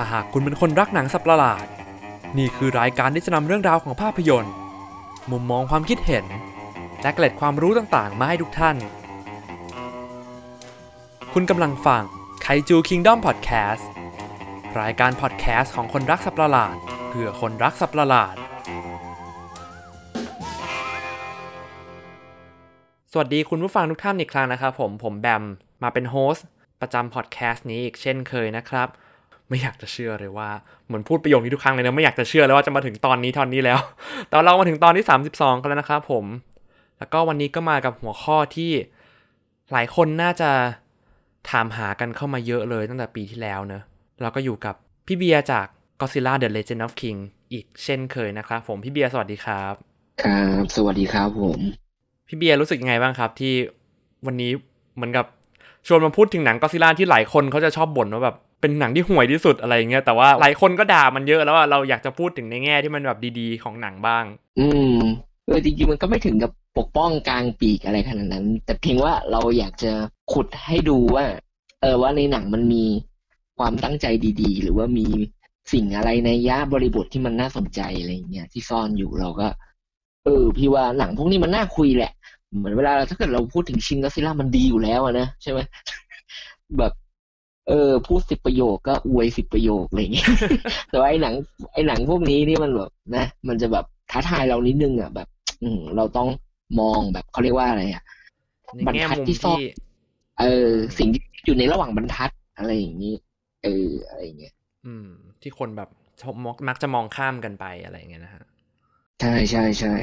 ถ้าหากคุณเป็นคนรักหนังสัตว์ประหลาด นี่คือรายการที่จะนำเรื่องราวของภาพยนตร์ มุมมองความคิดเห็น และเกล็ดความรู้ต่างๆ มาให้ทุกท่าน คุณกำลังฟังไคจูคิงดอมพอดแคสต์รายการพอดแคสต์ของคนรักสัตว์ประหลาดเพื่อคนรักสัตว์ประหลาด สวัสดีคุณผู้ฟังทุกท่านอีกครั้งนะครับผมผมแบม มาเป็น host ประจำพอดแคสต์นี้อีกเช่นเคยนะครับ ไม่อยากจะเชื่อเลยว่าเหมือนพูดประโยคนี้ทุกครั้งเลยนะไม่อยากจะเชื่อเลยว่าจะมาถึงตอนนี้ตอนนี้แล้ว แต่เรามาถึงตอนที่ 32 กันแล้วนะครับผม แล้วก็วันนี้ก็มากับหัวข้อที่หลายคนน่าจะถามหากันเข้ามาเยอะเลยตั้งแต่ปีที่แล้วเนอะเราก็อยู่กับพี่เบียร์จาก Godzilla The Legend of King อีกเช่นเคยนะครับผมพี่เบียร์สวัสดีครับครับสวัสดีครับผม พี่เบียร์รู้สึกยังไงบ้างครับที่วันนี้เหมือนกับชวนมาพูดถึงหนังก็ซิล่าที่หลายคนเขาจะชอบบ่นว่าแบบ เป็นหนังที่ห่วยที่สุดอะไรเงี้ยแต่ว่าหลายคนก็ด่ามันเยอะแล้วว่าเราอยากจะพูดถึงในแง่ที่มันแบบดีๆของหนังบ้าง อืมเออจริงๆมันก็ไม่ถึงกับปกป้องกลางปีกอะไรขนาดนั้น แต่เพียงว่าเราอยากจะขุดให้ดูว่า เออว่าในหนังมันมีความตั้งใจดีๆ หรือว่ามีสิ่งอะไรในย่าบริบทที่มันน่าสนใจอะไรเงี้ยที่ซ่อนอยู่เราก็ เออ พี่ว่าหนังพวกนี้มันน่าคุยแหละ เหมือนเวลาถ้าเกิดเราพูดถึงชินก็ซิล่ามันดีอยู่แล้วนะใช่ไหมแบบ เออพูดสิบประโยคก็อวยสิบประโยคอะไรอย่างเงี้ยแต่ว่าไอ้หนัง ไอ้หนังพวกนี้นี่มันแบบนะ มันจะแบบท้าทายเรานิดนึงอะแบบ อืมเราต้องมองแบบเขาเรียกว่าอะไรอะในแง่มุมบรรทัดที่ซ่อนที่เออ สิ่งที่อยู่ในระหว่างบรรทัดอะไรอย่างนี้ เอออะไรอย่างเงี้ยอืม ที่คนแบบชอบมักจะมองข้ามกันไปอะไรอย่างเงี้ยนะฮะใช่ใช่ใช่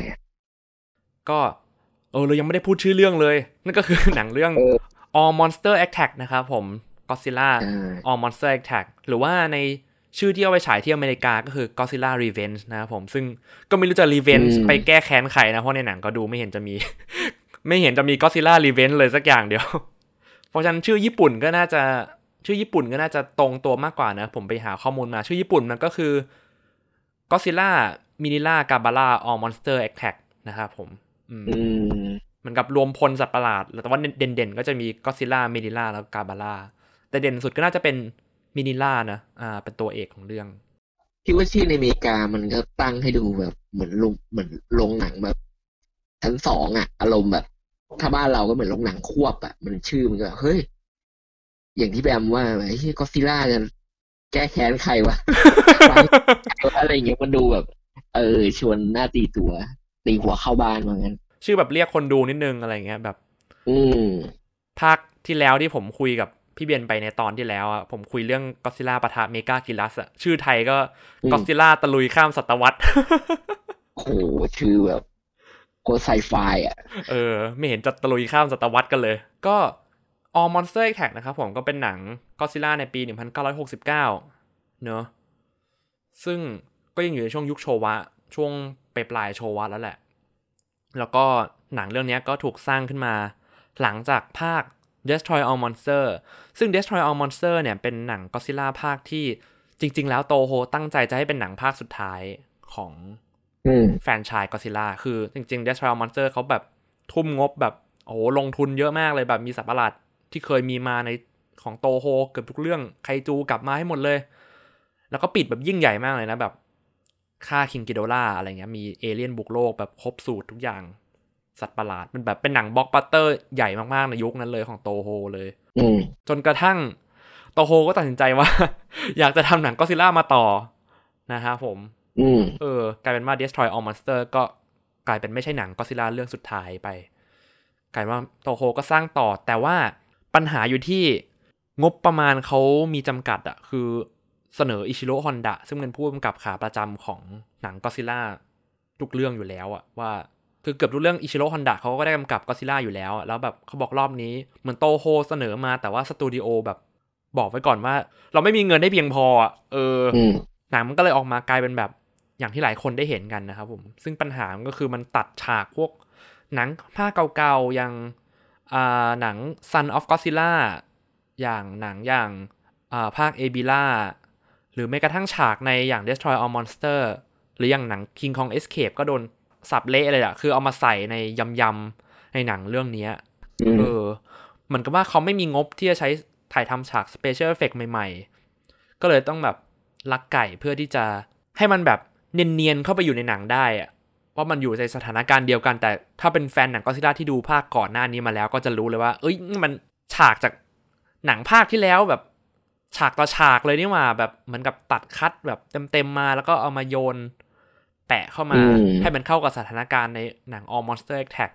ก็เออเรายังไม่ได้พูดชื่อเรื่องเลย นั่นก็คือหนังเรื่องเออ All Monster Attack นะครับผม Godzilla ใช่ All Monster Attack หรือว่าในชื่อที่เอาไปฉายที่อเมริกาก็คือ Godzilla Revenge นะครับผมซึ่งก็ไม่รู้จะ Revenge ไปแก้แค้นใครนะ เพราะในหนังก็ดูไม่เห็นจะมี ไม่เห็นจะมี Godzilla Revenge เลยสักอย่างเดียว เพราะฉะนั้นชื่อญี่ปุ่นก็น่าจะชื่อญี่ปุ่นก็น่าจะตรงตัวมากกว่านะ ผมไปหาข้อมูลมาชื่อญี่ปุ่นมันก็คือ Godzilla Minilla Gabara All Monster Attack นะครับผมอืมอืมเหมือนกับรวมพลสัตว์ประหลาด แต่ว่าเด่นๆ ก็จะมีก็ซิล่ามินิล่าแล้วกาบาร่า แต่เด่นสุดก็น่าจะเป็นมินิล่านะอ่าเป็นตัวเอกของเรื่องพี่ว่าชื่อในอเมริกามันก็ตั้งให้ดูแบบเหมือนลงเหมือนโรงหนังแบบชั้นสองอะอารมณ์แบบ ถ้าบ้านเราก็เหมือนโรงหนังควบอะมันชื่อมันก็เฮ้ยอย่างที่แบมว่าไอ้ที่ก็ซิล่าจะแก้แค้นใครวะอะไรอย่างเงี้ยมันดูแบบ เออ ชวนหน้าตีตัว ตีหัวเข้าบ้านว่างั้นชื่อแบบเรียกคนดูนิดนึงอะไรเงี้ยแบบ อืมภาคที่แล้วที่ผมคุยกับ พี่เบียนไปในตอนที่แล้วอะผมคุยเรื่องก็ซิล่าปะทะเมกากิลัสอะชื่อไทยก็อืมก็ซิล่าตะลุยข้ามศตวรรษโอ้โหชื่อแบบโคตรไซไฟอะ เออ ไม่เห็นจะตะลุยข้ามศตวรรษกันเลย ก็ All Monster Attack นะครับผมก็เป็นหนังก็ซิล่าในปี 1969 เนอะซึ่งก็ยังอยู่ในช่วงยุคโชวะ ช่วงปลายปลายๆโชวะแล้วแหละ แล้วก็หนังเรื่องเนี้ยก็ถูกสร้างขึ้นมา หลังจากภาค Destroy All Monster ซึ่ง Destroy All Monster เนี่ยเป็นหนังก็ซิล่าภาคที่จริง ๆ แล้วโตโฮตั้งใจจะให้เป็นหนังภาคสุดท้ายของอืมแฟรนไชส์ก็อดซิลล่าคือจริง ๆ Destroy All Monster เขาแบบทุ่มงบแบบโอ้โหลงทุนเยอะมากเลยแบบมีสัตว์ประหลาดที่เคยมีมาในของโตโฮเกือบทุกเรื่องไคจูกลับมาให้หมดเลย แล้วก็ปิดแบบยิ่งใหญ่มากเลยนะแบบฆ่าคิงกิโดล่าอะไรเงี้ยมีเอเลี่ยนบุกโลกแบบครบสูตรทุกอย่าง สัตว์ประหลาด มันแบบเป็นหนังบล็อกบัสเตอร์ใหญ่มากๆในยุคนั้นเลยของโตโฮเลยอืมจนกระทั่งโตโฮก็ตัดสินใจว่า อยากจะทำหนังก็อดซิลล่ามาต่อนะฮะผมอืมเออกลายเป็นว่า Destroy All Monster ก็กลายเป็นไม่ใช่หนังก็อดซิลล่าเรื่องสุดท้ายไป กลายว่าโตโฮก็สร้างต่อ แต่ว่าปัญหาอยู่ที่งบประมาณเขามีจำกัดอะคือเสนออิชิโร่ฮอนดะซึ่งเป็นผู้กำกับขาประจำของหนังก็อดซิลล่าทุกเรื่องอยู่แล้วอะว่า คือเกือบทุกเรื่องอิชิโร่ฮอนดะเขาก็ได้กำกับก็อดซิลล่าอยู่แล้วอะแล้วแบบเขาบอกรอบนี้เหมือนโตโฮเสนอมาแต่ว่าสตูดิโอแบบบอกไว้ก่อนว่า เราไม่มีเงินให้เพียงพออะเอออืมหนังมันก็เลยออกมากลายเป็นแบบอย่างที่หลายคนได้เห็นกันนะครับผมซึ่งปัญหามันก็คือมันตัดฉากพวกหนังภาคเก่าๆอย่างอ่าหนัง Son of Godzilla อย่างหนังอย่างอ่าภาค a b i l a หรือแม้กระทั่งฉากในอย่าง Destroy All Monster หรืออย่างหนัง King Kong Escape ก็โดน สับเละเลยอะคือเอามาใส่ในยำๆในหนังเรื่องเนี้ยอืมเออเหมือนกับว่าเขาไม่มีงบที่จะใช้ถ่ายทำฉาก special effect ใหม่ๆ ก็เลยต้องแบบลักไก่เพื่อที่จะให้มันแบบเนียนๆเข้าไปอยู่ในหนังได้อะว่ามันอยู่ในสถานการณ์เดียวกัน แต่ถ้าเป็นแฟนหนังก็อดซิลล่าที่ดูภาคก่อนหน้านี้มาแล้วก็จะรู้เลยว่า เอ้ยนี่มันฉากจากหนังภาคที่แล้วแบบฉากต่อฉากเลยนี่หว่าแบบเหมือนกับตัดคัดแบบเต็มๆมา แล้วก็เอามาโยน แปะเข้ามาอืมให้มันเข้ากับสถานการณ์ในหนัง All Monster Attack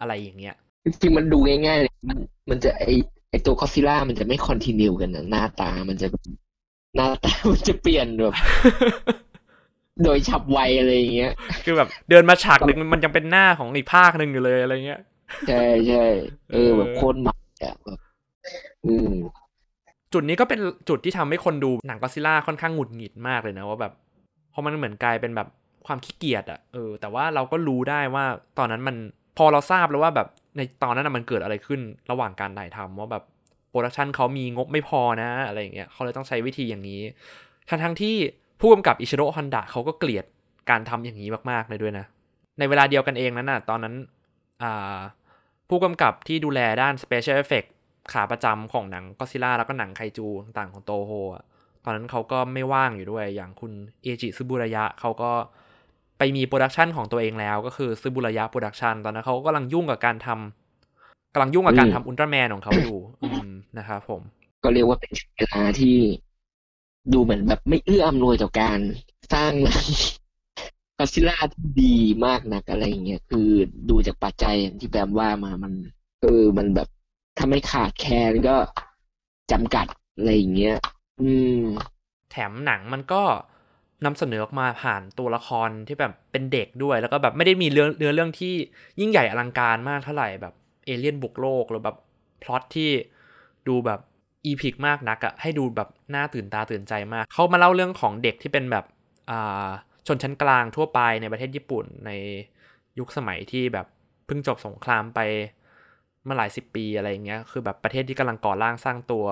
อะไรอย่างเงี้ย จริงๆมันดูง่ายๆเลยมันมันจะไอไอตัวคอซิล่ามันจะไม่คอนติเนียกันนะหน้าตามันจะหน้าตามันจะเปลี่ยนแบบโดยฉับไวอะไรอย่างเงี้ย คือแบบเดินมาฉากหนึ่งมันยังเป็นหน้าของอีกภาคหนึ่งอยู่เลยอะไรเงี้ย ใช่ใช่เออเออแบบโคตรมันอะแบบอืมจุดนี้ก็เป็นจุดที่ทำให้คนดูหนังก็อดซิลล่าค่อนข้างหงุดหงิดมากเลยนะว่าแบบเพราะมันเหมือนกลายเป็นแบบ ความขี้เกียจอะเออ แต่ว่าเราก็รู้ได้ว่าตอนนั้นมันพอเราทราบแล้วว่าแบบในตอนนั้นมันเกิดอะไรขึ้นระหว่างการถ่ายทำว่าแบบ production เขามีงบไม่พอนะอะไรอย่างเงี้ยเขาเลยต้องใช้วิธีอย่างนี้ ทั้งทั้งที่ผู้กำกับอิชิโร่ฮอนดะเขาก็เกลียดการทำอย่างนี้มากๆเลยด้วยนะ ในเวลาเดียวกันเองนั้นน่ะตอนนั้นผู้กำกับที่ดูแลด้าน Special Effect ขาประจำของหนังก็อดซิลล่าแล้วก็หนังไคจูต่างๆของโตโฮอะตอนนั้นเขาก็ไม่ว่างอยู่ด้วยอย่างคุณเอจิสึบุรายะเขาก็ ไปมี production ของตัวเองแล้วก็คือสึบุรายะ production ตอนนั้นเขากำลังยุ่งกับการทำกำลังยุ่งกับการอืมทำอุลตร้าแมนของเขาอยู่อืมนะครับผม ก็เรียกว่าเป็นช่วงเวลาที่ดูเหมือนแบบไม่เอื้ออำนวยต่อการสร้างหนังก็อดซิลล่าที่ดีมากนักอะไรอย่างเงี้ยคือดูจากปัจจัยอย่างที่แบมว่ามามันเออมันแบบถ้าไม่ขาดแคลนก็จำกัดอะไรอย่างเงี้ย อืม แถมหนังมันก็ นำเสนอออกมาผ่านตัวละครที่แบบเป็นเด็กด้วย แล้วก็แบบไม่ได้มีเรื่องเนื้อเรื่องที่ยิ่งใหญ่อลังการมากเท่าไหร่แบบเอเลี่ยนบุกโลกหรือแบบพล็อตที่ดูแบบ epic มากนักอะให้ดูแบบน่าตื่นตาตื่นใจมากเขามาเล่าเรื่องของเด็กที่เป็นแบบอ่าชนชั้นกลางทั่วไปในประเทศญี่ปุ่นในยุคสมัยที่แบบเพิ่งจบสงครามไปเมื่อหลายสิบปีอะไรอย่างเงี้ยคือแบบประเทศที่กำลังก่อร่างสร้างตัว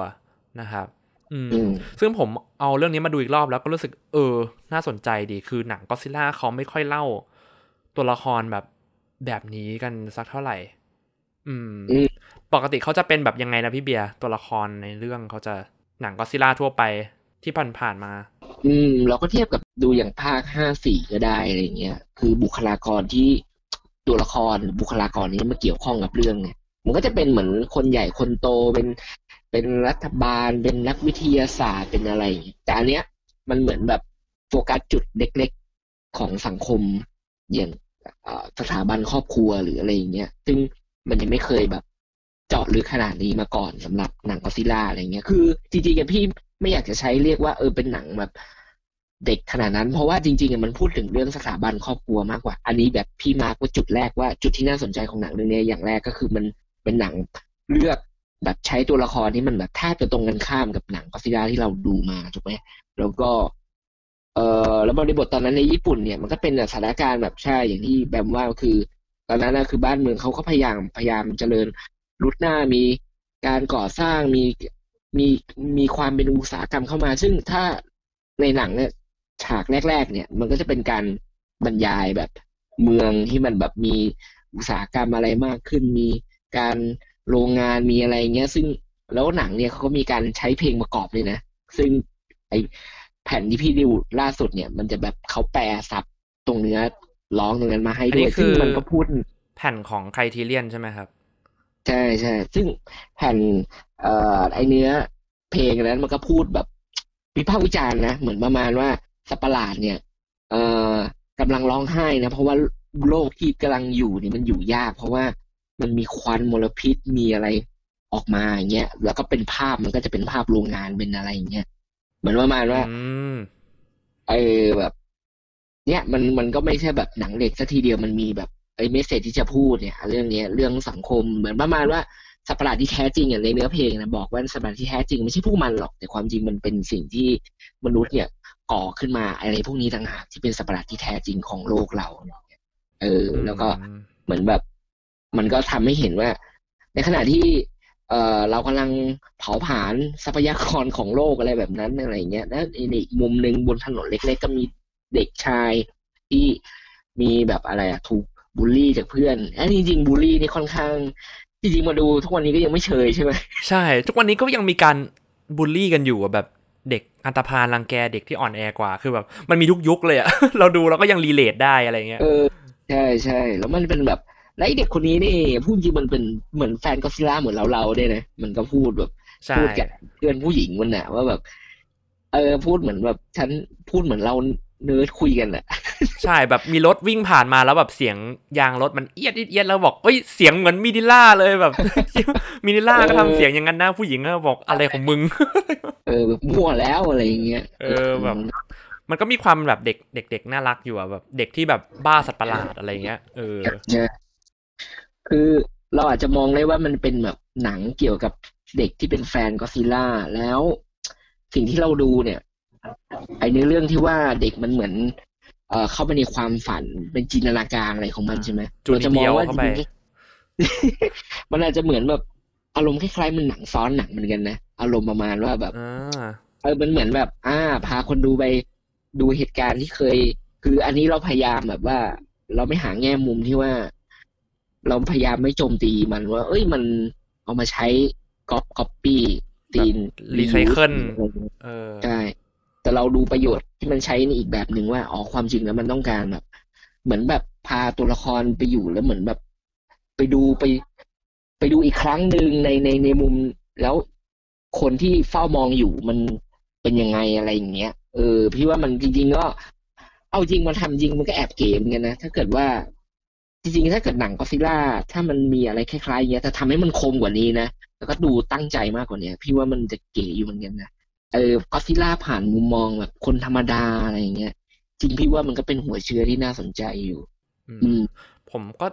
นะครับ อืมอืมซึ่งผมเอาเรื่องนี้มาดูอีกรอบแล้วก็รู้สึกเออ น่าสนใจดีคือหนังก็ซิล่าเขาไม่ค่อยเล่า ตัวละครแบบแบบนี้กันสักเท่าไหร่ อืมอืมปกติเขาจะเป็นแบบยังไงนะพี่เบียร์ตัวละครในเรื่องเขาจะหนังก็ซิล่าทั่วไปที่ผ่านผ่านๆมา อืม เราก็เทียบกับดูอย่างภาคห้าสี่ก็ได้อะไรเงี้ย คือบุคลากรที่ตัวละครหรือบุคลากรนี้มาเกี่ยวข้องกับเรื่องเนี่ยมันก็จะเป็นเหมือนคนใหญ่คนโตเป็น เป็นรัฐบาลเป็นนักวิทยาศาสตร์เป็นอะไรเงี้ยแต่อันเนี้ยมันเหมือนแบบโฟกัสจุดเล็กๆของสังคมอย่างสถาบันครอบครัวหรืออะไรอย่างเงี้ยซึ่งมันยังไม่เคยแบบเจาะลึกขนาดนี้มาก่อนสำหรับหนังกอซิล่าอะไรเงี้ยคือจริงๆอะพี่ไม่อยากจะใช้เรียกว่าเออเป็นหนังแบบเด็กขนาดนั้น เพราะว่าจริงๆมันพูดถึงเรื่องสถาบันครอบครัวมากกว่า อันนี้แบบพี่มาร์กว่าจุดแรกว่าจุดที่น่าสนใจของหนังเรื่องนี้อย่างแรกก็คือมันเป็นหนังเลือก แบบใช้ตัวละครที่มันแบบแทบจะตรงกันข้ามกับหนังก็ซิล่าที่เราดูมาถูกไหมแล้วก็ เออแล้วบริบทตอนนั้นในญี่ปุ่นเนี่ยมันก็เป็นสถานการณ์แบบใช่อย่างที่แบมว่าคือ ตอนนั้นนะคือบ้านเมืองเขาก็พยายามพยายามเจริญรุดหน้ามีการก่อสร้างมีมีมีความเป็นอุตสาหกรรมเข้ามา ซึ่งถ้าในหนังเนี่ยฉากแรก ๆ เนี่ย มันก็จะเป็นการบรรยายแบบเมืองที่มันแบบมีอุตสาหกรรมอะไรมากขึ้น มีการ โรงงานมีอะไรเงี้ย ซึ่งแล้วหนังเนี่ยเขาก็มีการใช้เพลงประกอบเลยนะ ซึ่งไอแผ่นที่พี่ดูล่าสุดเนี่ย มันจะแบบเขาแปลซับตรงเนื้อร้องตรงนั้นมาให้อันด้นี้วยคืซึ่งอมันก็พูดแผ่นของไคทีเลียนใช่ไหมครับ ใช่ใช่ซึ่งแผ่นเอ่อไอเนื้อเพลงอันนั้นมันก็พูดแบบวิพากษ์วิจารณ์นะเหมือนประมาณว่าสัตว์ประหลาดเนี่ย เอ่อกำลังร้องไห้นะเพราะว่าโลกที่กำลังอยู่เนี่ยมันอยู่ยาก เพราะว่า มันมีควันมลพิษมีอะไรออกมาอย่างเงี้ยแล้วก็เป็นภาพมันก็จะเป็นภาพโรงงานเป็นอะไรอย่างเงี้ยเหมือนประมาณว่าอืมเออแบบ เนี่ยมันมันก็ไม่ใช่แบบหนังเด็กสักทีเดียวมันมีแบบไอ้เมสเซจที่จะพูดเนี่ย เรื่องเนี้ย เรื่องสังคมเหมือนประมาณว่าสัตว์ประหลาดที่แท้จริงอย่างในเนื้อเพลงนะบอกว่าสัตว์ประหลาดที่แท้จริงไม่ใช่พวกมันหรอกแต่ความจริงมันเป็นสิ่งที่มนุษย์เนี่ย ก่อขึ้นมาอะไรพวกนี้ต่างหากที่เป็นสัตว์ประหลาดที่แท้จริงของโลกเราเนี่ยเออ แล้วก็อืมเหมือนแบบ มันก็ทำให้เห็นว่า ในขณะที่เอ่อเรากำลังเผาผลาญทรัพยากรของโลกอะไรแบบนั้นอะไรอย่างเงี้ยแล้วในอีกมุมหนึ่งบนถนนเล็ก ๆ ก็มีเด็กชายที่มีแบบอะไรอะถูกบูลลี่จากเพื่อนอันจริงๆบูลลี่นี่ค่อนข้าง จริงๆมาดูทุกวันนี้ก็ยังไม่เชยใช่ไหมใช่ ทุกวันนี้ก็ยังมีการบูลลี่กันอยู่อะแบบเด็กอันตพาลรังแกเด็กที่อ่อนแอกว่าคือแบบมันมีทุกยุคเลยอะเราดูเราก็ยัง relate ได้อะไรเงี้ยเออใช่ใช่แล้วมันเป็นแบบ แล้วไอ้เด็กคนนี้นี่พูดจริงมันเป็นเหมือนแฟนก็อดซิลล่าเหมือนเราเราเนี่ยนะมันก็พูดแบบใช่พูดกับเพื่อนผู้หญิงมันน่ะ ว่าแบบ เออพูดเหมือนแบบฉันพูดเหมือนเราเนิร์ดคุยกันแหละใช่แบบมีรถวิ่งผ่านมาแล้วแบบเสียงยางรถมันเอียดเอียดเอียดแล้วบอกเอ้ยเสียงเหมือนมินิล่าเลยแบบมินิล่าก็ทำเสียงอย่างนั้นนะผู้หญิงก็บอกอะไรของมึง เออแบบมั่วแล้วอะไรอย่างเงี้ยเออแบบ มันก็มีความแบบเด็กเด็กๆน่ารักอยู่อะแบบ เด็กที่แบบบ้าสัตว์ประหลาดอะไรเงี้ยเออใช่ คือเราอาจจะมองได้ว่ามันเป็นแบบหนังเกี่ยวกับเด็กที่เป็นแฟนก็อดซิลล่าแล้วสิ่งที่เราดูเนี่ย ไอ้ในเรื่องที่ว่าเด็กมันเหมือนเอ่อเข้าไปในความฝันเป็นจินตนาการอะไรของมันใช่ไหมจูนิเราจะมเดีองยวว่าเข้าไปจริงๆมันอาจจะเหมือนแบบอารมณ์คล้ายๆมันหนังซ้อนหนังเหมือนกันนะอารมณ์ประมาณว่าแบบอ่าเออมันเหมือนแบบ อ่า พาคนดูไปดูเหตุการณ์ที่เคย คืออันนี้เราพยายามแบบว่า เราไม่หาแง่มุมที่ว่า เราพยายามไม่โจมตีมันว่า เอ้ยมันเอามาใช้ก๊อปก๊อปปี้ตีนรีไซเคิลอะไรอย่างเงี้ยเออใช่แต่เราดูประโยชน์ที่มันใช้ในอีกแบบหนึ่งว่าอ๋อความจริงแล้วมันต้องการแบบ เหมือนแบบพาตัวละครไปอยู่แล้วเหมือนแบบ ไปดูไป ไปดูอีกครั้งหนึ่งในในในมุมแล้วคนที่เฝ้ามองอยู่มันเป็นยังไงอะไรอย่างเงี้ย เออ พี่ว่ามันจริงๆก็ เอาจริงมาทำจริงมันก็แอบเก๋เหมือนกันนะถ้าเกิดว่า จริงๆ ถ้าเกิดหนังก็อดซิลล่าถ้ามันมีอะไรคล้ายๆอย่างเงี้ยถ้าทำให้มันคมกว่านี้นะ แล้วก็ดูตั้งใจมากกว่านี้พี่ว่ามันจะเก๋อยู่เหมือนกันนะเออก็อดซิลล่าผ่านมุมมองแบบคนธรรมดาอะไรอย่างเงี้ยจริงพี่ว่ามันก็เป็นหัวเชื้อที่น่าสนใจอยู่ อืมอืมผมก็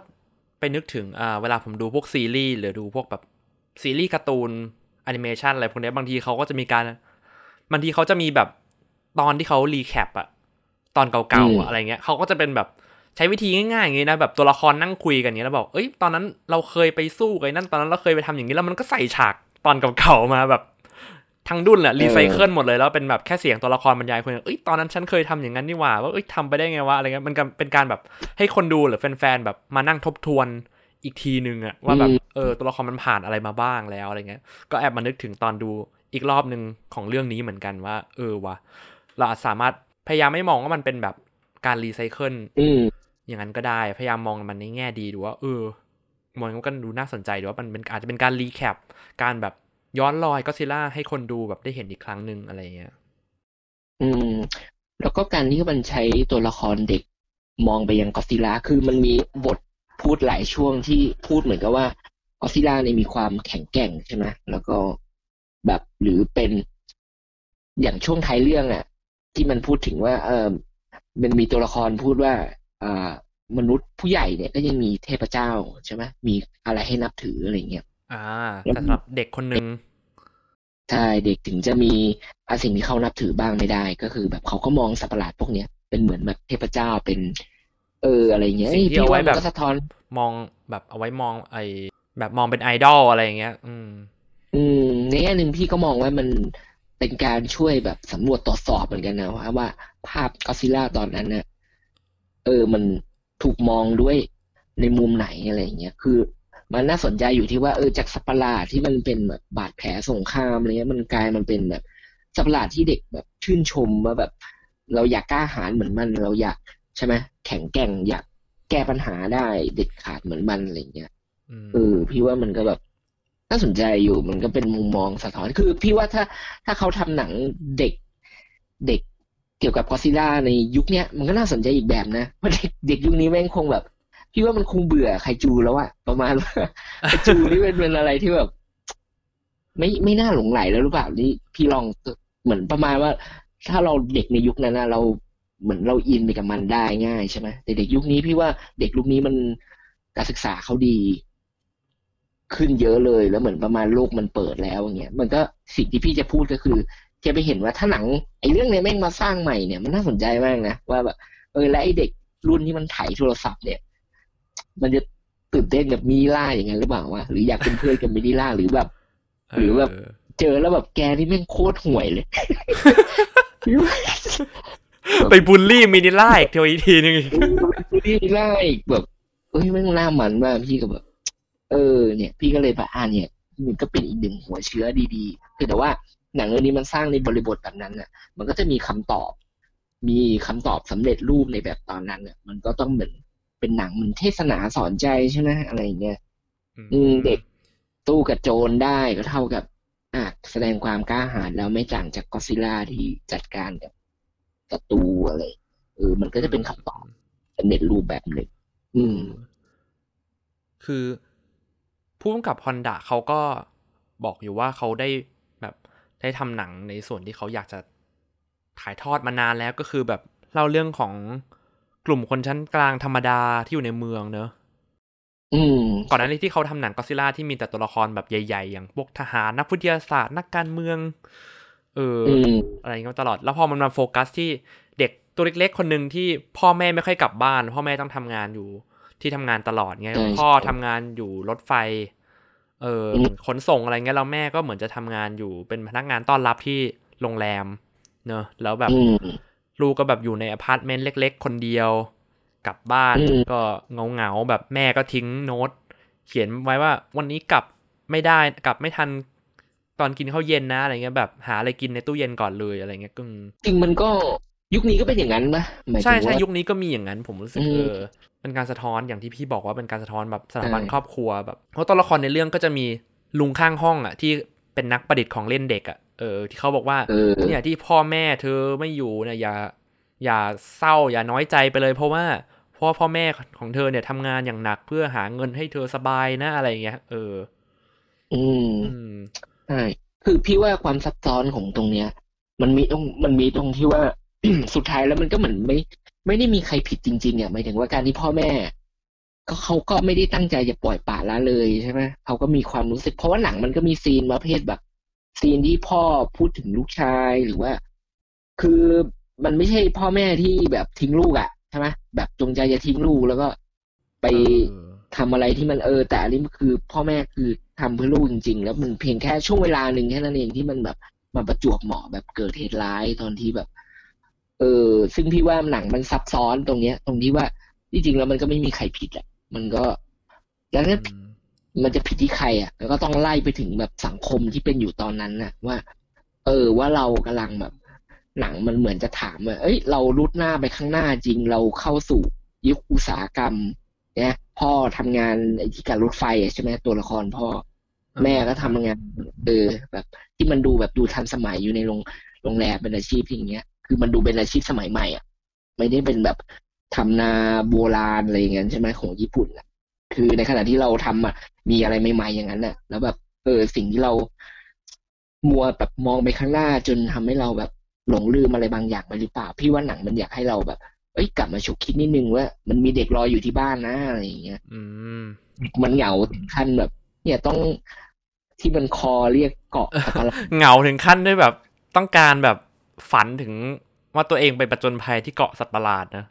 ไปนึกถึงอ่าเวลาผมดูพวกซีรีส์หรือดูพวกแบบซีรีส์การ์ตูนแอนิเมชันอะไรพวกเนี้ยบางทีเขาก็จะมีการบางทีเขาจะมีแบบตอนที่เขา recap อะตอนเก่าอืๆมอะอะไรเงี้ยเขาก็จะเป็นแบบ ใช้วิธีง่ายๆอย่างงี้นะแบบตัวละครนั่งคุยกันอย่างเงี้ยแล้วบอกเอ้ยตอนนั้นเราเคยไปสู้กันนั่นตอนนั้นเราเคยไปทำอย่างนี้แล้วมันก็ใส่ฉากตอนเก่าๆมาแบบทั้งดุนแหละรีไซเคิลหมดเลยแล้วเป็นแบบแค่เสียงตัวละครบรรยายคนเอ้ยตอนนั้นฉันเคยทำอย่างนั้นนี่หว่าว่าเอ้ยทำไปได้ไงวะอะไรเงี้ยมันก็เป็นการแบบให้คนดูหรือแฟนๆแบบมานั่งทบทวนอีกทีนึงอะว่าแบบอืมเออตัวละครมันผ่านอะไรมาบ้างแล้วอะไรเงี้ย ก็แอบมานึกถึงตอนดูอีกรอบหนึ่งของเรื่องนี้เหมือนกันว่า เออวะเราอาจสามารถพยายามไม่มองว่ามันเป็นแบบการรีไซเคิล อย่างนั้นก็ได้ พยายามมองมันในแง่ดีดูว่าเออมองก็ดูน่าสนใจดูว่ามันเป็นอาจจะเป็นการ recap การแบบย้อนรอยก็อดซิลล่าให้คนดูแบบได้เห็นอีกครั้งหนึ่งอะไรเงี้ย อืม แล้วก็การที่มันใช้ตัวละครเด็กมองไปยังก็ซิล่าคือมันมีบทพูดหลายช่วงที่พูดเหมือนกับว่าก็ซิล่าเนี่ยมีความแข็งแกร่งใช่ไหมแล้วก็แบบหรือเป็นอย่างช่วงท้ายเรื่องอะ ที่มันพูดถึงว่า เออมันมีตัวละครพูดว่า มนุษย์ผู้ใหญ่เนี่ยก็ยังมีเทพเจ้าใช่ไหมมีอะไรให้นับถืออะไรเงี้ยอ่าแต่สำหรับเด็กคนหนึ่งใช่เด็กถึงจะมีอะสิ่งที่เขานับถือบ้างไม่ได้ ก็คือ แบบเขาก็มองสัตว์ประหลาดพวกเนี้ยเป็นเหมือนแบบเทพเจ้าเป็น เอออะไรเงี้ยสิ่งที่พี่เอาไว้ว่าแบมันบก็สะท้อนมองแบบเอาไว้มองไอแบบมองเป็นไอดอลอะไรเงี้ย อืม อืมในแง่หนึ่งพี่ก็มองว่ามันเป็นการช่วยแบบสำรวจตรวจสอบเหมือนกันนะว่าว่าภาพก็อดซิลล่าตอนนั้นเนี่ย เออมันถูกมองด้วยในมุมไหนอะไรอย่างเงี้ยคือ มันน่าสนใจอยู่ที่ว่าเออจากสัตว์ประหลาดที่มันเป็นแบบบาดแผลสงครามอะไรเงี้ยมันกลายมันเป็นแบบสัตว์ประหลาดที่เด็กแบบชื่นชมว่าแบบ เราอยากกล้าหาญเหมือนมันเราอยากใช่ไหมแข็งแกร่งอยากแก้ปัญหาได้เด็ดขาดเหมือนมันอะไรเงี้ยอืมเออพี่ว่ามันก็แบบน่าสนใจอยู่มันก็เป็นมุมมองสะท้อนคือ พี่ว่าถ้าถ้าเขาทำหนังเด็กเด็ก เกี่ยวกับกอซิลล่าในยุคเนี้ยมันก็น่าสนใจอีกแบบนะเพราะเด็กเด็กยุคนี้แม่งคงแบบพี่ว่ามันคงเบื่อไคจูแล้วอะประมาณว่าไคจูนี่เป็นเป็นอะไรที่แบบ ไม่ไม่น่าหลงไหลแล้วหรือเปล่านี่พี่ลองเหมือนประมาณว่า ถ้าเราเด็กในยุคนั้นนะเราเหมือนเราอินไปกับมันได้ง่ายใช่ไหมแต่เด็กยุคนี้พี่ว่าเด็กยุคนี้มันการศึกษาเขาดี ขึ้นเยอะเลยแล้วเหมือนประมาณโลกมันเปิดแล้วอย่างเงี้ยมันก็สิ่งที่พี่จะพูดก็คือ จะไปเห็นว่าถ้าหนังไอ้เรื่องเนี้ยแม่งมาสร้างใหม่เนี่ยมันน่าสนใจมากนะว่าแบบเออและไอ้เด็กรุ่นที่มันถ่ายโทรศัพท์เนี่ย มันจะตื่นเต้นกับมินิล่าอย่างนั้นหรือเปล่าวะหรืออยากเป็นเพื่อนกับมินิล่าหรือแบบ หรือแบบเจอแล้วแบบแกนี่แม่งโคตรห่วยเลยไปบูลลี่มินิล่าอีกทีอีกทีนึงอีกมินิล่าอีกแบบเอ้ยแม่งน่ามันมากพี่ก็แบบเออเนี่ย พี่ก็เลยแบบอ่าเนี่ยมันก็เป็นอีกหนึ่งหัวเชื้อดีๆคือแต่ว่า หนังเรื่องนี้มันสร้างในบริบทแบบนั้นน่ะ มันก็จะมีคำตอบ มีคำตอบสำเร็จรูปในแบบตอนนั้นน่ะ มันก็ต้องเหมือนเป็นหนังเหมือนเทศนาสอนใจใช่ไหมอะไรอย่างเงี้ยอืมเด็กสู้กับโจรได้ก็เท่ากับอะแสดงความกล้าหาญแล้วไม่ต่างจากก็อดซิลล่าที่จัดการกับศัตรูอะไรเออมันก็จะเป็นคำตอบสำเร็จรูปแบบหนึ่งอืม คือผู้กำกับฮอนดะเขาก็บอกอยู่ว่าเขาได้แบบ ได้ทำหนังในส่วนที่เขาอยากจะถ่ายทอดมานานแล้วก็คือแบบเล่าเรื่องของกลุ่มคนชั้นกลางธรรมดาที่อยู่ในเมืองเนอะอืมก่อนหน้านี้ที่เขาทำหนังก็อดซิลล่าที่มีแต่ตัวละครแบบใหญ่ ๆ อย่างพวกทหารนักวิทยาศาสตร์นักการเมือง เอออืมอะไรอย่างเงี้ยตลอด แล้วพอมันมาโฟกัสที่เด็กตัวเล็ก ๆ คนหนึ่งที่พ่อแม่ไม่ค่อยกลับบ้าน พ่อแม่ต้องทำงานอยู่ที่ทำงานตลอดเงี้ยใช่พ่อใช่ทำงานอยู่รถไฟ เอออืมขนส่งอะไรเงี้ยแล้วแม่ก็เหมือนจะทำงานอยู่เป็นพนักงานต้อนรับที่โรงแรม เนอะแล้วแบบอืมลูกก็แบบอยู่ในอพาร์ตเมนต์เล็ก ๆ คนเดียวกลับบ้านอืมก็เหงาเหงาๆแบบแม่ก็ทิ้งโน้ต เขียนไว้ว่าวันนี้กลับไม่ได้กลับไม่ทันตอนกินข้าวเย็นนะอะไรเงี้ยแบบหาอะไรกินในตู้เย็นก่อนเลยอะไรเงี้ยก็อืมจริงมันก็ยุคนี้ก็เป็นอย่างนั้นปะหมายถึใช่งใช่ว่ายุคนี้ก็มีอย่างนั้น ผมรู้สึกอืมเออ เป็นการสะท้อนอย่างที่พี่บอกว่าเป็นการสะท้อนแบบสถาบันใช่ครอบครัวแบบเพราะตัวละครในเรื่องก็จะมีลุงข้างห้องอะที่เป็นนักประดิษฐ์ของเล่นเด็กอะเออที่เขาบอกว่าเออเนี่ยที่พ่อแม่เธอไม่อยู่เนี่ยอย่าอย่าเศร้าอย่าน้อยใจไปเลย เพราะว่าเพราะว่าพ่อแม่ของเธอเนี่ยทำงานอย่างหนักเพื่อหาเงินให้เธอสบายนะอะไรอย่างเงี้ยเอออืมอืมใช่คือพี่ว่าความซับซ้อนของตรงเนี้ย มันมีตรงมันมีตรงที่ว่าสุดท้ายแล้วมันก็เหมือนไม่ ไม่ได้มีใครผิดจริงๆอะหมายถึงว่าการที่พ่อแม่ ก็เขาก็ไม่ได้ตั้งใจจะปล่อยปละละเลยใช่ไหมเขาก็มีความรู้สึก เพราะว่าหนังมันก็มีซีนประเภทแบบ ซีนที่พ่อพูดถึงลูกชายหรือว่า คือมันไม่ใช่พ่อแม่ที่แบบทิ้งลูกอะใช่ไหมแบบจงใจจะทิ้งลูกแล้วก็ไปเออทำอะไรที่มันเออ แต่อันนี้มันคือพ่อแม่คือทำเพื่อลูกจริง ๆ แล้วมันเพียงแค่ช่วงเวลาหนึ่งแค่นั้นเองที่มันแบบมาประจวบเหมาะแบบเกิดเหตุร้ายตอนที่แบบ เออซึ่งพี่ว่าหนังมันซับซ้อนตรงเนี้ย ตรงที่ว่าที่จริงแล้วมันก็ไม่มีใครผิดอะมันก็แล้วถ้าอืมมันจะผิดที่ใครอะแล้วก็ต้องไล่ไปถึงแบบสังคมที่เป็นอยู่ตอนนั้นน่ะ ว่า เออ ว่าเรากำลังแบบ หนังมันเหมือนจะถามว่าเอ้ย เราลุดหน้าไปข้างหน้าจริง เราเข้าสู่ยุคอุตสาหกรรมเนี่ยพ่อทำงานไอ้ที่การรถไฟอะใช่ไหมตัวละครพ่อ แม่ก็ทำงาน เออ แบบ ที่มันดูแบบดูทันสมัยอยู่ในโรงโรงแรมเป็นอาชีพที่อย่างเงี้ย คือมันดูเป็นอาชีพสมัยใหม่อะ ไม่ได้เป็นแบบทำนาโบราณอะไรอย่างเงี้ยใช่ไหมของญี่ปุ่นอะ คือในขณะที่เราทำอะ มีอะไรใหม่ๆอย่างนั้นน่ะ แล้วแบบเออสิ่งที่เรามัวแบบมองไปข้างหน้าจนทำให้เราแบบหลงลืมอะไรบางอย่างไปหรือเปล่า พี่ว่าหนังมันอยากให้เราแบบ เอ้ยกลับมาฉุกคิดนิดนึงว่า มันมีเด็กรออยู่ที่บ้านนะอะไรอย่างเงี้ยอืมมันเหงาถึงขั้นแบบ เนี่ยต้องที่มันคอเรียกเกาะสักการะเหงาถึงขั้นด้วยแบบ ต้องการแบบ ฝันถึงว่าตัวเองไปประจนภัยที่เกาะสัตว์ประหลาดนะ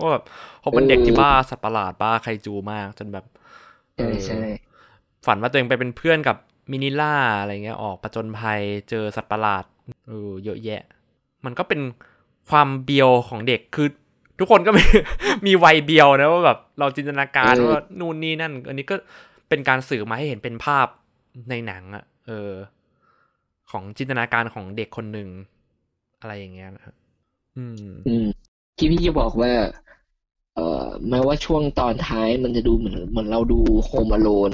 ว่าแบบเขาเป็นเด็กที่บ้าสัตว์ประหลาดบ้าไคจูมากจนแบบเอใช่อใช่ฝันว่าตัวเองไปเป็นเพื่อนกับมินิล่าอะไรเงี้ยออกประจนภัยเจอสัตว์ประหลาดเออเยอะแยะ มันก็เป็นความเบียวของเด็กคือทุกคนก็มีมีวัยเบียวนะว่าแบบเราจินตนาการว่านู่นนี่นั่น อันนี้ก็เป็นการสื่อมาให้เห็นเป็นภาพในหนังอะเออ ของจินตนาการของเด็กคนหนึ่ง อะไรอย่างเงี้ยนะครับอืม อืมที่พี่จะบอกว่า เอ่อแม้ว่าช่วงตอนท้ายมันจะดูเหมือนเหมือนเราดูโฮมอโลน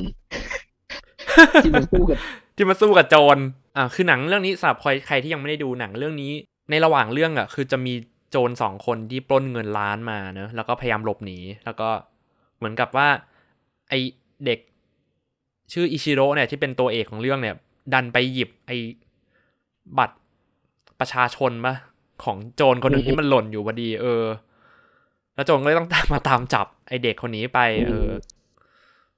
ที่มันสู้กับที่มาสู้กับโจรอ่าคือหนังเรื่องนี้สำหรับใครใครที่ยังไม่ได้ดูหนังเรื่องนี้ ในระหว่างเรื่องอะ คือจะมีโจรสองคนที่ปล้นเงินล้านมาเนอะแล้วก็พยายามหลบหนีแล้วก็เหมือนกับว่า ไอเด็กชื่ออิชิโร่เนี่ยที่เป็นตัวเอกของเรื่องเนี่ย ดันไปหยิบไอบัตร ประชาชนปะของโจรคนหนึ่งที่มันหล่นอยู่พอดี เออ แล้วโจรก็เลยต้องตามมาตามจับไอเด็กคนนี้ไป เออ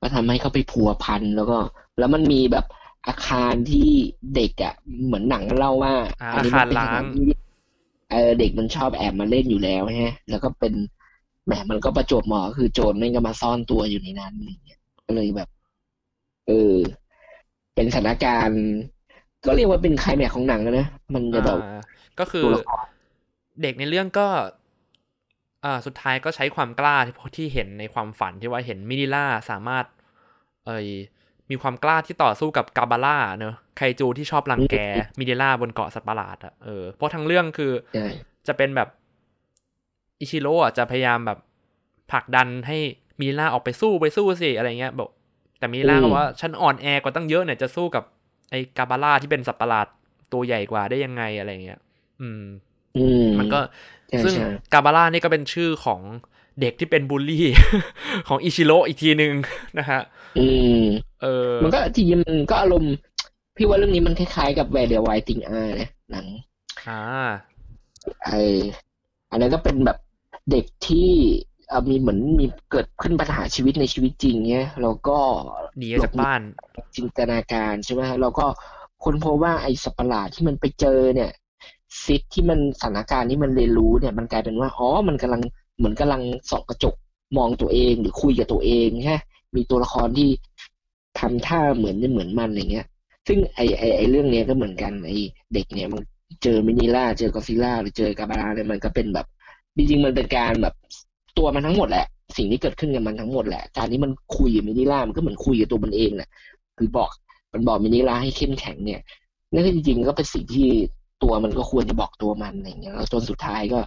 ก็ทำให้เขาไปพัวพันแล้วก็ แล้วมันมีแบบอาคารที่เด็กอะ เหมือนหนังเล่าว่าอ่านี้มันเป็นอาคารล้างสถนที่เออเด็กมันชอบแอบมาเล่นอยู่แล้วฮะ แล้วก็เป็นแหมมันก็ประจวบเหมาะคือโจรนี่ก็มาซ่อนตัวอยู่ในนั้นอะไรเงี้ยก็เลยแบบ เออ เป็นสถานการณ์ ก็เรียกว่าเป็นไคลแม็กซ์ของหนังอะนะมันจะแบบอ่าก็คือตัวละครเด็กในเรื่องก็อ่าสุดท้ายก็ใช้ความกล้าที่ที่เห็นในความฝันที่ว่าเห็นมินิล่าสามารถ เอยมีความกล้าที่ต่อสู้กับกาบาร่าเนอะไคจูที่ชอบรังแกมิเดล่าบนเกาะสัตว์ประหลาดอะเออเพราะทั้งเรื่องคือใช่จะเป็นแบบอิชิโร่อะจะพยายามแบบผลักดันให้มิเดล่าออกไปสู้ไปสู้สิอะไรเงี้ยบอกแต่มิเดล่าก็ว่าฉันอ่อนแอกว่าตั้งเยอะเนี่ยจะสู้กับ ไอ้กาบาร่าที่เป็นสัตว์ประหลาดตัวใหญ่กว่าได้ยังไงอะไรเงี้ย อืมอืมมันก็ใช่ซึ่งใช่กาบาร่านี่ก็เป็นชื่อของเด็กที่เป็นบูลลี่ ของอิชิโร่อีกทีหนึ่งนะฮะ อืม เออ มันก็จริงๆมันก็อารมณ์ พี่ว่าเรื่องนี้มันคล้ายๆกับ Where the Wild Thing Are นะหนัง อ่า ไออันนั้นก็เป็นแบบเด็กที่เอ่อ มีเหมือนมีเกิดขึ้นปัญหาชีวิตในชีวิตจริงเนี่ยแล้วก็หนีออกจากบ้านจินตนาการใช่ไหมแล้วก็ค้นพบว่าไอ้สัตว์ประหลาดที่มันไปเจอเนี่ยsit ที่มันสถานการณ์ที่มันเรียนรู้เนี่ย มันกลายเป็นว่าอ๋อมันกำลังเหมือนกำลังส่องกระจกมองตัวเองหรือคุยกับตัวเองใช่ไหมมีตัวละครที่ทำท่าเหมือนเหมือนมันอะไรเงี้ย ซึ่งไอไอไอเรื่องเนี้ยก็เหมือนกันไอเด็กเนี่ยมันเจอมินิล่าเจอก็อดซิลล่าหรือเจอกาบาราเนี่ยมันก็เป็นแบบจริงๆมันเป็นการแบบ ตัวมันทั้งหมดแหละ สิ่งที่เกิดขึ้นกับมันทั้งหมดแหละ การที่มันคุยกับมินิล่ามันก็เหมือนคุยกับตัวมันเองแหละคือบอกมันบอกมินิล่าให้เข้มแข็งเนี่ยนั่นจริงๆก็เป็นสิ่งที่ตัวมันก็ควรจะบอกตัวมันอย่างเงี้ยแล้วจนสุดท้ายก็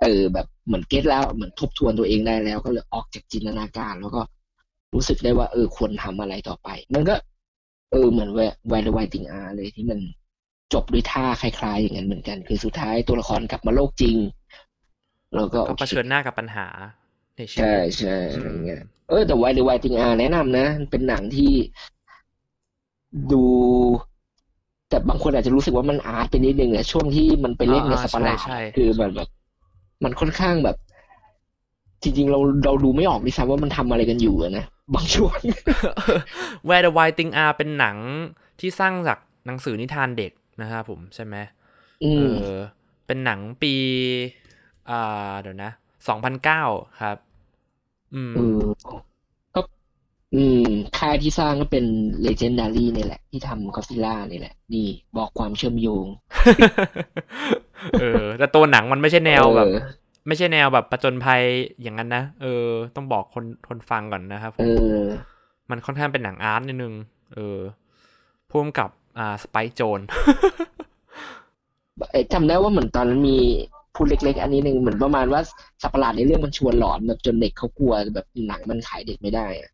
เออแบบเหมือนเก็ตแล้วเหมือนทบทวนตัวเองได้แล้ว ก็เลยออกจากจินตนาการ แล้วก็รู้สึกได้ว่า เออควรทำอะไรต่อไป มันก็ เออเหมือนแวร์ไวติงอาร์เลยที่มันจบด้วยท่าคล้ายๆ อย่างนั้นเหมือนกัน คือสุดท้ายตัวละครกลับมาโลกจริง แล้วก็ก็เผชิญหน้ากับปัญหาในชีวิใช่ตใช่อะไรเงี้ยเออแต่ไวไวติงอาแนะนำนะมันเป็นหนังที่ดู แต่บางคนอาจจะรู้สึกว่ามันอาร์ตไปนิดนึงอะช่วงที่มันไปเล่นในอ่าสัตว์ประหลาดใช่ใช่คือมันแบบ มันค่อนข้างแบบ จริงๆ เราเราดูไม่ออกดิซ้ำว่ามันทำอะไรกันอยู่อะนะบางช่วง Where the Wild Thing Are เป็นหนังที่สร้างจากหนังสือนิทานเด็กนะครับผมใช่ไหมอืเอมอเป็นหนังปี อ่าเดี๋ยวนะสองพันเก้าครับ อืมเออก็อืม ค่ายที่สร้างก็เป็น Legendary นี่แหละ ที่ทำ Godzilla นี่แหละ นี่บอกความเชื่อมโยง เออ แต่ตัวหนังมันไม่ใช่แนวแบบเออไม่ใช่แนวแบบประจนภัยอย่างนั้นนะ เออ ต้องบอกคนคนฟังก่อนนะครับผเอมอมันค่อนข้างเป็นหนังอาร์ตนิดนึง เออพ่วงกับอ่าสไปโจนเอ้ยจำได้ว่าเหมือนตอนนั้นมี พูดเล็ก ๆ อันนี้หนึ่งเหมือนประมาณว่าสัตว์ประหลาดในเรื่องมันชวนหลอนแบบจนเด็กเขากลัวแบบหนังมันขายเด็กไม่ได้อะ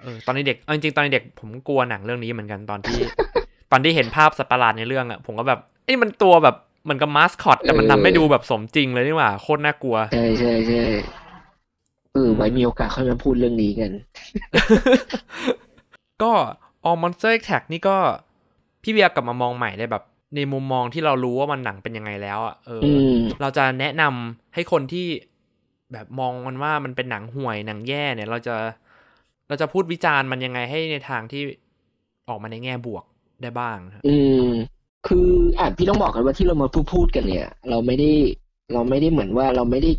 เออตอนนี้เด็กเอาจริงๆตอนนี้เด็กผมกลัวหนังเรื่องนี้เหมือนกันตอนที่ ตอนที่เห็นภาพสัตว์ประหลาดในเรื่องอะผมก็แบบเอ้ยมันตัวแบบเหมือนกับมาสคอตแต่มันทำให้ดูแบบสมจริงเลยนี่หว่าโคตรน่ากลัวใช่ใช่ใช่เออไว้มีโอกาสค่อยมาพูดเรื่องนี้กัน ก็ All Monster Attack นี่ก็พี่เบียร์กลับมามองใหม่ได้แบบ ในมุมมองที่เรารู้ว่ามันหนังเป็นยังไงแล้วอะเออออืมเราจะแนะนำให้คนที่แบบมองมันว่ามันเป็นหนังห่วยหนังแย่เนี่ย เราจะเราจะพูดวิจารณ์มันยังไงให้ในทางที่ออกมาในแง่บวกได้บ้างครับอืม คืออะพี่ต้องบอกกันว่าที่เรามาพูดพูดกันเนี่ย เราไม่ได้เราไม่ได้เหมือนว่าเราไม่ได้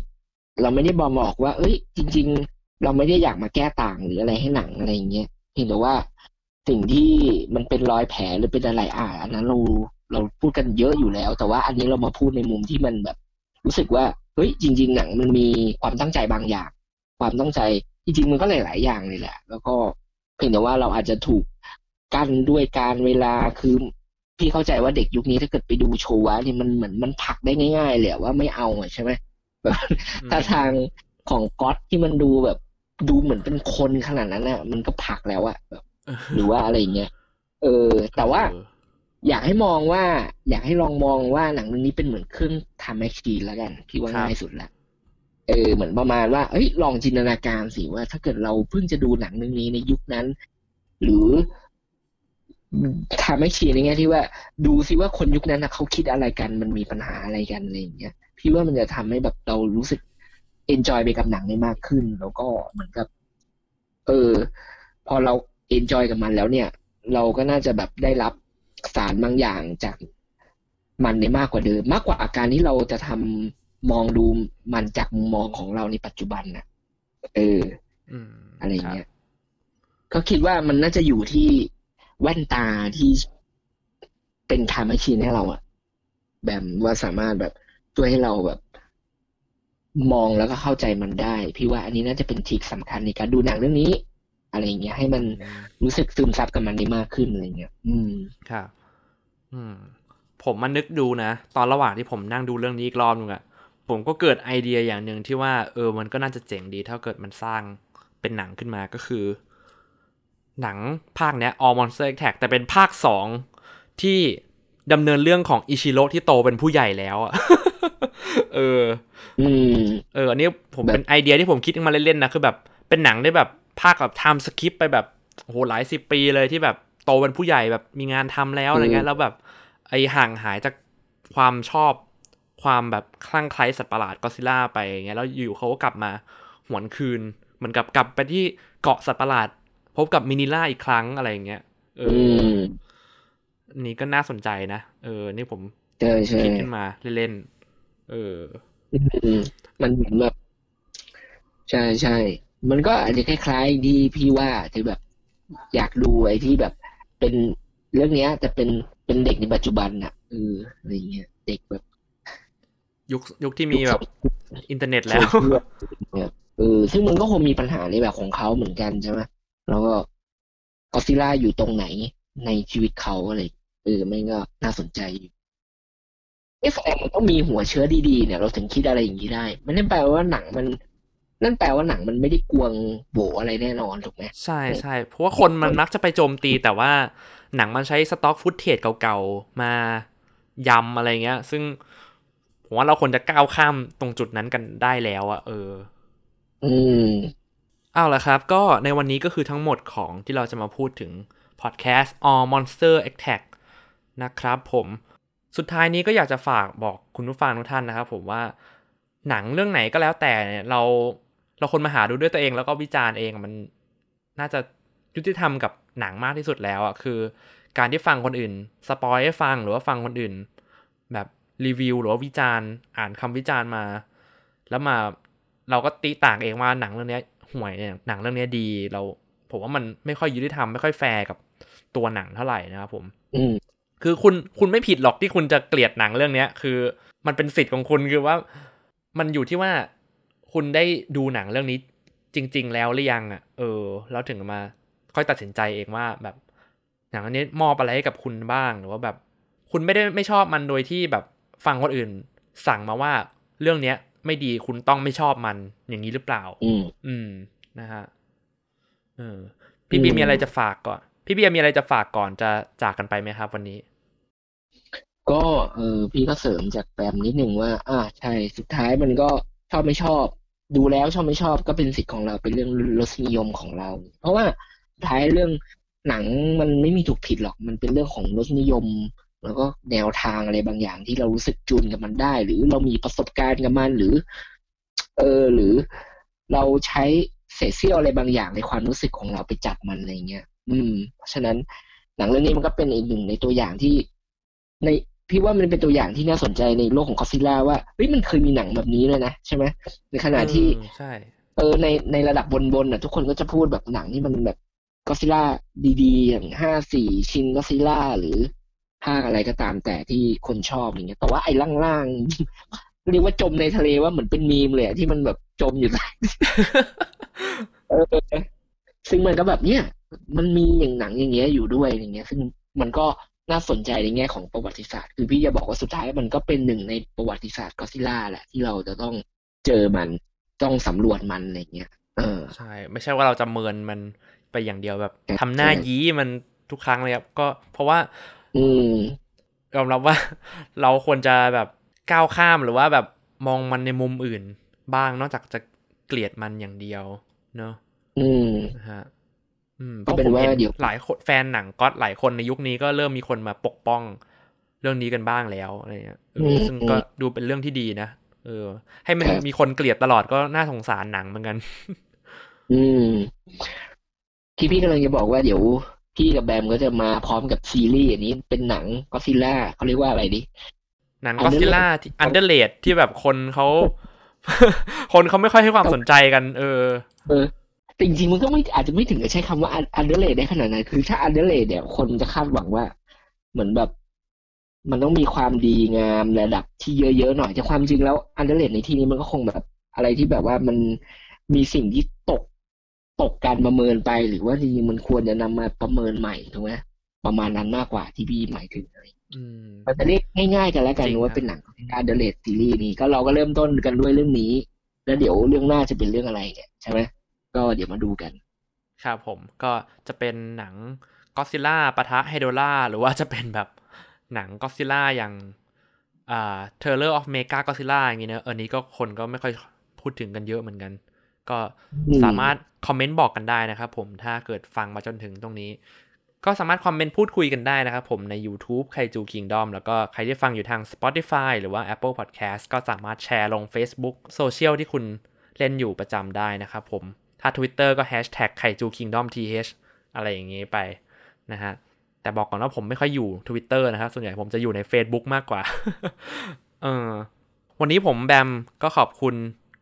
เราไม่ได้บอกบอกว่า เอ้ย จริง ๆ เราไม่ได้อยากมาแก้ต่างหรืออะไรให้หนังอะไรอย่างเงี้ยเพียงแต่ว่าสิ่งที่มันเป็นรอยแผลหรือเป็นอะไรอะอันนั้นเรา เราพูดกันเยอะอยู่แล้ว แต่ว่าอันนี้เรามาพูดในมุมที่มันแบบ รู้สึกว่าเฮ้ยจริง ๆ หนังมันมีความตั้งใจบางอย่าง ความตั้งใจจริงๆมันก็หลายๆอย่างเลยแหละ แล้วก็เพียงแต่ว่าเราอาจจะถูกกั้นด้วยการเวลาคือพี่เข้าใจว่าเด็กยุคนี้ถ้าเกิดไปดูโชว์วะนี่มันเหมือนมันผักได้ง่ายๆเลยว่าไม่เอาใช่ไหมแบบถ้าทางของก๊อตที่มันดูแบบ ดูเหมือนเป็นคนขนาดนั้นอะมันก็ผักแล้วอะแบบหรือว่าอะไรอย่างเงี้ยเออ แต่ว่า อออยากให้มองว่า อยากให้ลองมองว่าหนังเรื่องนี้เป็นเหมือนเครื่องทำแมชชีนแล้วกันพี่ว่าง่ายสุดละเออเหมือนประมาณว่าเอ้ยลองจินตนาการสิว่า ถ้าเกิดเราเพิ่งจะดูหนังเรื่องนี้ในยุคนั้น หรือทำให้ชีนในแง่ที่ว่า ดูซิว่าคนยุคนั้นนะเขาคิดอะไรกัน มันมีปัญหาอะไรกันอะไรอย่างเงี้ยพี่ว่ามันจะทำให้แบบเรารู้สึก enjoy ไปกับหนังได้มากขึ้น แล้วก็เหมือนกับ เออ พอเรา enjoy กับมันแล้วเนี่ย เราก็น่าจะแบบได้รับ สารบางอย่างจากมันในมากกว่าเดิม มากกว่าอาการที่เราจะทำมองดูมันจากมุมมองของเราในปัจจุบันนะเอออืมอะไรอย่างเงี้ยก็คิดว่ามันน่าจะอยู่ที่แว่นตาที่เป็น time machine ให้เราอะแบบว่าสามารถแบบช่วยให้เราแบบ มองแล้วก็เข้าใจมันได้ พี่ว่าอันนี้น่าจะเป็น trick สำคัญในการดูหนังเรื่องนี้ อะไรเงี้ยให้มันอืมรู้สึกซึมซับกับมันได้มากขึ้นอะไรเงี้ยอืมครับอืม ผมมานึกดูนะ ตอนระหว่างที่ผมนั่งดูเรื่องนี้อีกรอบนึงอะผมก็เกิดไอเดียอย่างหนึ่งที่ว่า เออ มันก็น่าจะเจ๋งดีถ้าเกิดมันสร้างเป็นหนังขึ้นมาก็คือ หนังภาคเนี้ย All Monsters Attack แต่เป็นภาคสองที่ดำเนินเรื่องของอิชิโร่ที่โตเป็นผู้ใหญ่แล้วอะเออ อืม เออ อันนี้ผมแบบเป็นไอเดียที่ผมคิดขึ้นมาเล่นๆนะ คือแบบ เป็นหนังได้แบบ ภาคแบบ time skip ไปแบบโอ้โหหลายสิบปีเลยที่แบบโตเป็นผู้ใหญ่แบบมีงานทำแล้วอะไรเงี้ยแล้วแบบไอห่างหายจากความชอบความแบบคลั่งไคล้สัตว์ประหลาดก็อดซิลล่าไปอย่างเงี้ยแล้วอยู่ๆเขาก็กลับมาหวนคืนเหมือนกับกลับไปที่เกาะสัตว์ประหลาด พบกับมินิล่าอีกครั้งอะไรอย่างเงี้ยเออือมอันนี้ก็น่าสนใจนะเออ นี่ผมใช่ใช่คิดขึ้นมาเล่นๆเอออืมมันเหมือนแบบใช่ใช่ มันก็อาจจะคล้ายๆที่พี่ว่าที่แบบอยากดูไอ้ที่แบบเป็นเรื่องเนี้ยแต่เป็นเป็นเด็กในปัจจุบันน่ะเอออะไรเงี้ยเด็กแบบ ยุคยุคที่มีแบบอินเทอร์เน็ตแล้วโซเชียลเนี่ยเออซึ่งมันก็คงมีปัญหาในแบบของเขาเหมือนกันใช่ไหมแล้วก็ก็อดซิลล่าอยู่ตรงไหนในชีวิตเขาอะไรเออไม่ก็น่าสนใจอยู่เอ๊ะแสดงมันต้องมีหัวเชื้อดีๆเนี่ย เราถึงคิดอะไรอย่างนี้ได้ มันนั่นแปลว่าหนังมัน นั่นแปลว่าหนังมันไม่ได้กลวงโบ๋อะไรแน่นอนถูกไหมใช่ใช่เพราะว่าคนมันมักจะไปโจมตีแต่ว่าหนังมันใช้ stock footage เก่าๆมายำอะไรเงี้ย ซึ่งผมว่าเราควรจะก้าวข้ามตรงจุดนั้นกันได้แล้วอะเออ อืมเอาละครับ ก็ในวันนี้ก็คือทั้งหมดของที่เราจะมาพูดถึงพอดแคสต์ All Monster Attack นะครับผมสุดท้ายนี้ก็อยากจะฝากบอกคุณผู้ฟังทุกท่านนะครับผมว่าหนังเรื่องไหนก็แล้วแต่เนี่ยเรา เราคนมาหาดูด้วยตัวเองแล้วก็วิจารณ์เองมันน่าจะยุติธรรมกับหนังมากที่สุดแล้วอะคือ การที่ฟังคนอื่น spoil ให้ฟังหรือว่าฟังคนอื่น แบบรีวิวหรือว่าวิจารณ์ อ่านคำวิจารณ์มา แล้วมาเราก็ตีตราเองว่าหนังเรื่องนี้ห่วยเนี่ยหนังเรื่องนี้ดีเราผมว่ามันไม่ค่อยยุติธรรมไม่ค่อยแฟร์กับตัวหนังเท่าไหร่นะครับผมอืคือคุณคุณไม่ผิดหรอกที่คุณจะเกลียดหนังเรื่องเนี้ย คือ มันเป็นสิทธิ์ของคุณคือว่า มันอยู่ที่ว่า คุณได้ดูหนังเรื่องนี้จริง ๆ แล้วหรือยังอะเออ แล้วถึงมาค่อยตัดสินใจเองว่าแบบหนังเรื่องนี้มอบอะไรให้กับคุณบ้างหรือว่าแบบ คุณไม่ได้ไม่ชอบมันโดยที่แบบฟังคนอื่น สั่งมาว่าเรื่องเนี้ย ไม่ดีคุณต้องไม่ชอบมันอย่างนี้หรือเปล่า อืมอืมนะฮะเออพี่บีอืมมีอะไรจะฝากก่อน พี่เบียร์มีอะไรจะฝากก่อนจะจากกันไปไหมครับ วันนี้ ก็เออพี่ก็เสริมจากแปมนิดหนึ่งว่า อ่าใช่สุดท้ายมันก็ชอบไม่ชอบ ดูแล้วชอบไม่ชอบก็เป็นสิทธิ์ของเราเป็นเรื่องรสนิยมของเรา เพราะว่าท้ายเรื่องหนังมันไม่มีถูกผิดหรอกมันเป็นเรื่องของรสนิยม แล้วก็แนวทางอะไรบางอย่างที่เรารู้สึกจูนกับมันได้ หรือเรามีประสบการณ์กับมันหรือ เออหรือเราใช้เศษเสี้ยวอะไรบางอย่างในความรู้สึกของเราไปจับมันอะไรเงี้ย อืม เพราะฉะนั้นหนังเรื่องนี้มันก็เป็นอีกหนึ่งในตัวอย่างที่ใน พี่ว่ามันเป็นตัวอย่างที่น่าสนใจในโลกของก็ซิล่าว่าเฮ้ยมันเคยมีหนังแบบนี้เลยนะใช่ไหมในขณะที่เออใช่เออในในระดับบนบนๆน่ะ ทุกคนก็จะพูดแบบหนังที่มันแบบก็ซิล่าดีๆ อย่างห้าสี่ชินก็ซิล่าหรือภาคอะไรก็ตามแต่ที่คนชอบอย่างเงี้ย แต่ว่าไอ้ล่างๆ เรียกว่าจมในทะเลว่าเหมือนเป็นมีมเลยอะที่มันแบบจมอยู่ใต้เออซึ่งมันก็แบบเนี้ยมันมีอย่างหนังอย่างเงี้ยอยู่ด้วยอย่างเงี้ย ซึ่งมันก็ น่าสนใจในแง่ของประวัติศาสตร์ คือพี่จะบอกว่าสุดท้ายมันก็เป็นหนึ่งในประวัติศาสตร์ก็ซิล่าแหละที่เราจะต้องเจอมันต้องสำรวจมันอะไรเงี้ยเออใช่ ไม่ใช่ว่าเราจะเมินมันไปอย่างเดียวแบบใช่ทำหน้ายี้มันทุกครั้งเลยครับ ก็เพราะว่า อืมยอมรับว่า เราควรจะแบบก้าวข้ามหรือว่าแบบมองมันในมุมอื่น บ้างนอกจากจะเกลียดมันอย่างเดียว เนอะอืมนะฮะอืม ก็เป็นพระผมว่าห็เดี๋ยวหลายคนแฟนหนังก็หลายคนในยุคนี้ก็เริ่มมีคนมาปกป้อง เรื่องนี้กันบ้างแล้วอะไรเงี้ยเออซึ่งก็ดูเป็นเรื่องที่ดีนะเออ ให้มันมีคนเกลียดตลอดก็น่าสงสารหนังเหมือนกัน อืม ที่พี่กำลังจะบอกว่าเดี๋ยวพี่กับแบมก็จะมาพร้อมกับซีรีส์อันนี้เป็นหนังก็ซิล่าเขาเรียกว่าอะไรดิหนังก็นเดอร์ซิลล่าที่ underrated ที่แบบคนเขาคนเขาไม่ค่อยให้ความสนใจกัน เออ เออ แต่จริงๆมันก็ไม่อาจจะไม่ถึงกับใช้คำว่า underrated ได้ขนาดนั้น คือถ้า underrated เนี่ยคนจะคาดหวังว่า เหมือนแบบ มันต้องมีความดีงามระดับที่เยอะๆหน่อยแต่ความจริงแล้ว underrated ในที่นี้มันก็คงแบบ อะไรที่แบบว่ามันมีสิ่งที่ตกตกการประเมินไปหรือว่าจริงๆมันควรจะนำมาประเมินใหม่ถูกไหมประมาณนั้นมากกว่าที่พี่หมายถึงอะไรอืมเราจะเรียกง่ายๆกันแล้วกันจริงว่าครับเป็นหนัง underrated ซีรีส์นี้ก็เราก็เริ่มต้นกันด้วยเรื่องนี้ แล้วเดี๋ยวเรื่องหน้าจะเป็นเรื่องอะไรเนี่ยใช่ไหม ก็เดี๋ยวมาดูกัน ครับผมก็จะเป็นหนังก็อดซิลล่าปะทะเฮโดราหรือว่าจะเป็นแบบหนังก็อดซิลล่าอย่างอ่า Terror of Mechagodzilla อย่างนี้เนอะเออนี้ก็คนก็ไม่ค่อยพูดถึงกันเยอะเหมือนกัน ก็อืมสามารถคอมเมนต์บอกกันได้นะครับผมถ้าเกิดฟังมาจนถึงตรงนี้ ก็สามารถคอมเมนต์พูดคุยกันได้นะครับผมใน YouTube ไคจู Kingdom แล้วก็ใครที่ฟังอยู่ทาง Spotify หรือว่า Apple Podcast ก็สามารถแชร์ลง Facebook โซเชียลที่คุณเล่นอยู่ประจำได้นะครับผม ถ้า Twitter ก็ Hashtag ไคจู Kingdom th อะไรอย่างนี้ไปนะฮะ แต่บอกก่อนว่าผมไม่ค่อยอยู่ Twitter นะครับ ส่วนใหญ่ผมจะอยู่ใน Facebook มากกว่า เออวันนี้ผมแบมก็ขอบคุณ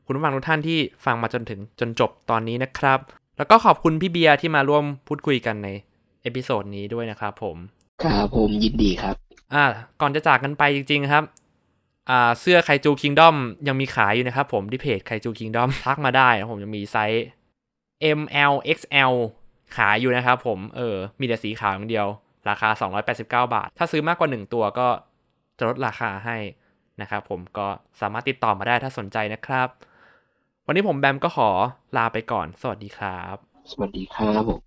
คุณผู้ฟังทุกท่านที่ฟังมาจนถึงจนจบตอนนี้นะครับ แล้วก็ขอบคุณพี่เบียร์ที่มาร่วมพูดคุยกันใน episode นี้ด้วยนะครับผมครับผมยินดีครับ อ่า ก่อนจะจากกันไปจริง ๆ ครับ อ่า เสื้อไคจูคิงดอมยังมีขายอยู่นะครับผมที่เพจไคจูคิงดอมทักมาได้นะผมจะมี size M L X L ขายอยู่นะครับผม เออ มีแต่สีขาวอย่างเดียว ราคา 289 บาท ถ้าซื้อมากกว่า 1 ตัวก็จะลดราคาให้นะครับผม ก็สามารถติดต่อมาได้ถ้าสนใจนะครับ วันนี้ผมแบมก็ขอลาไปก่อน สวัสดีครับ สวัสดีครับผม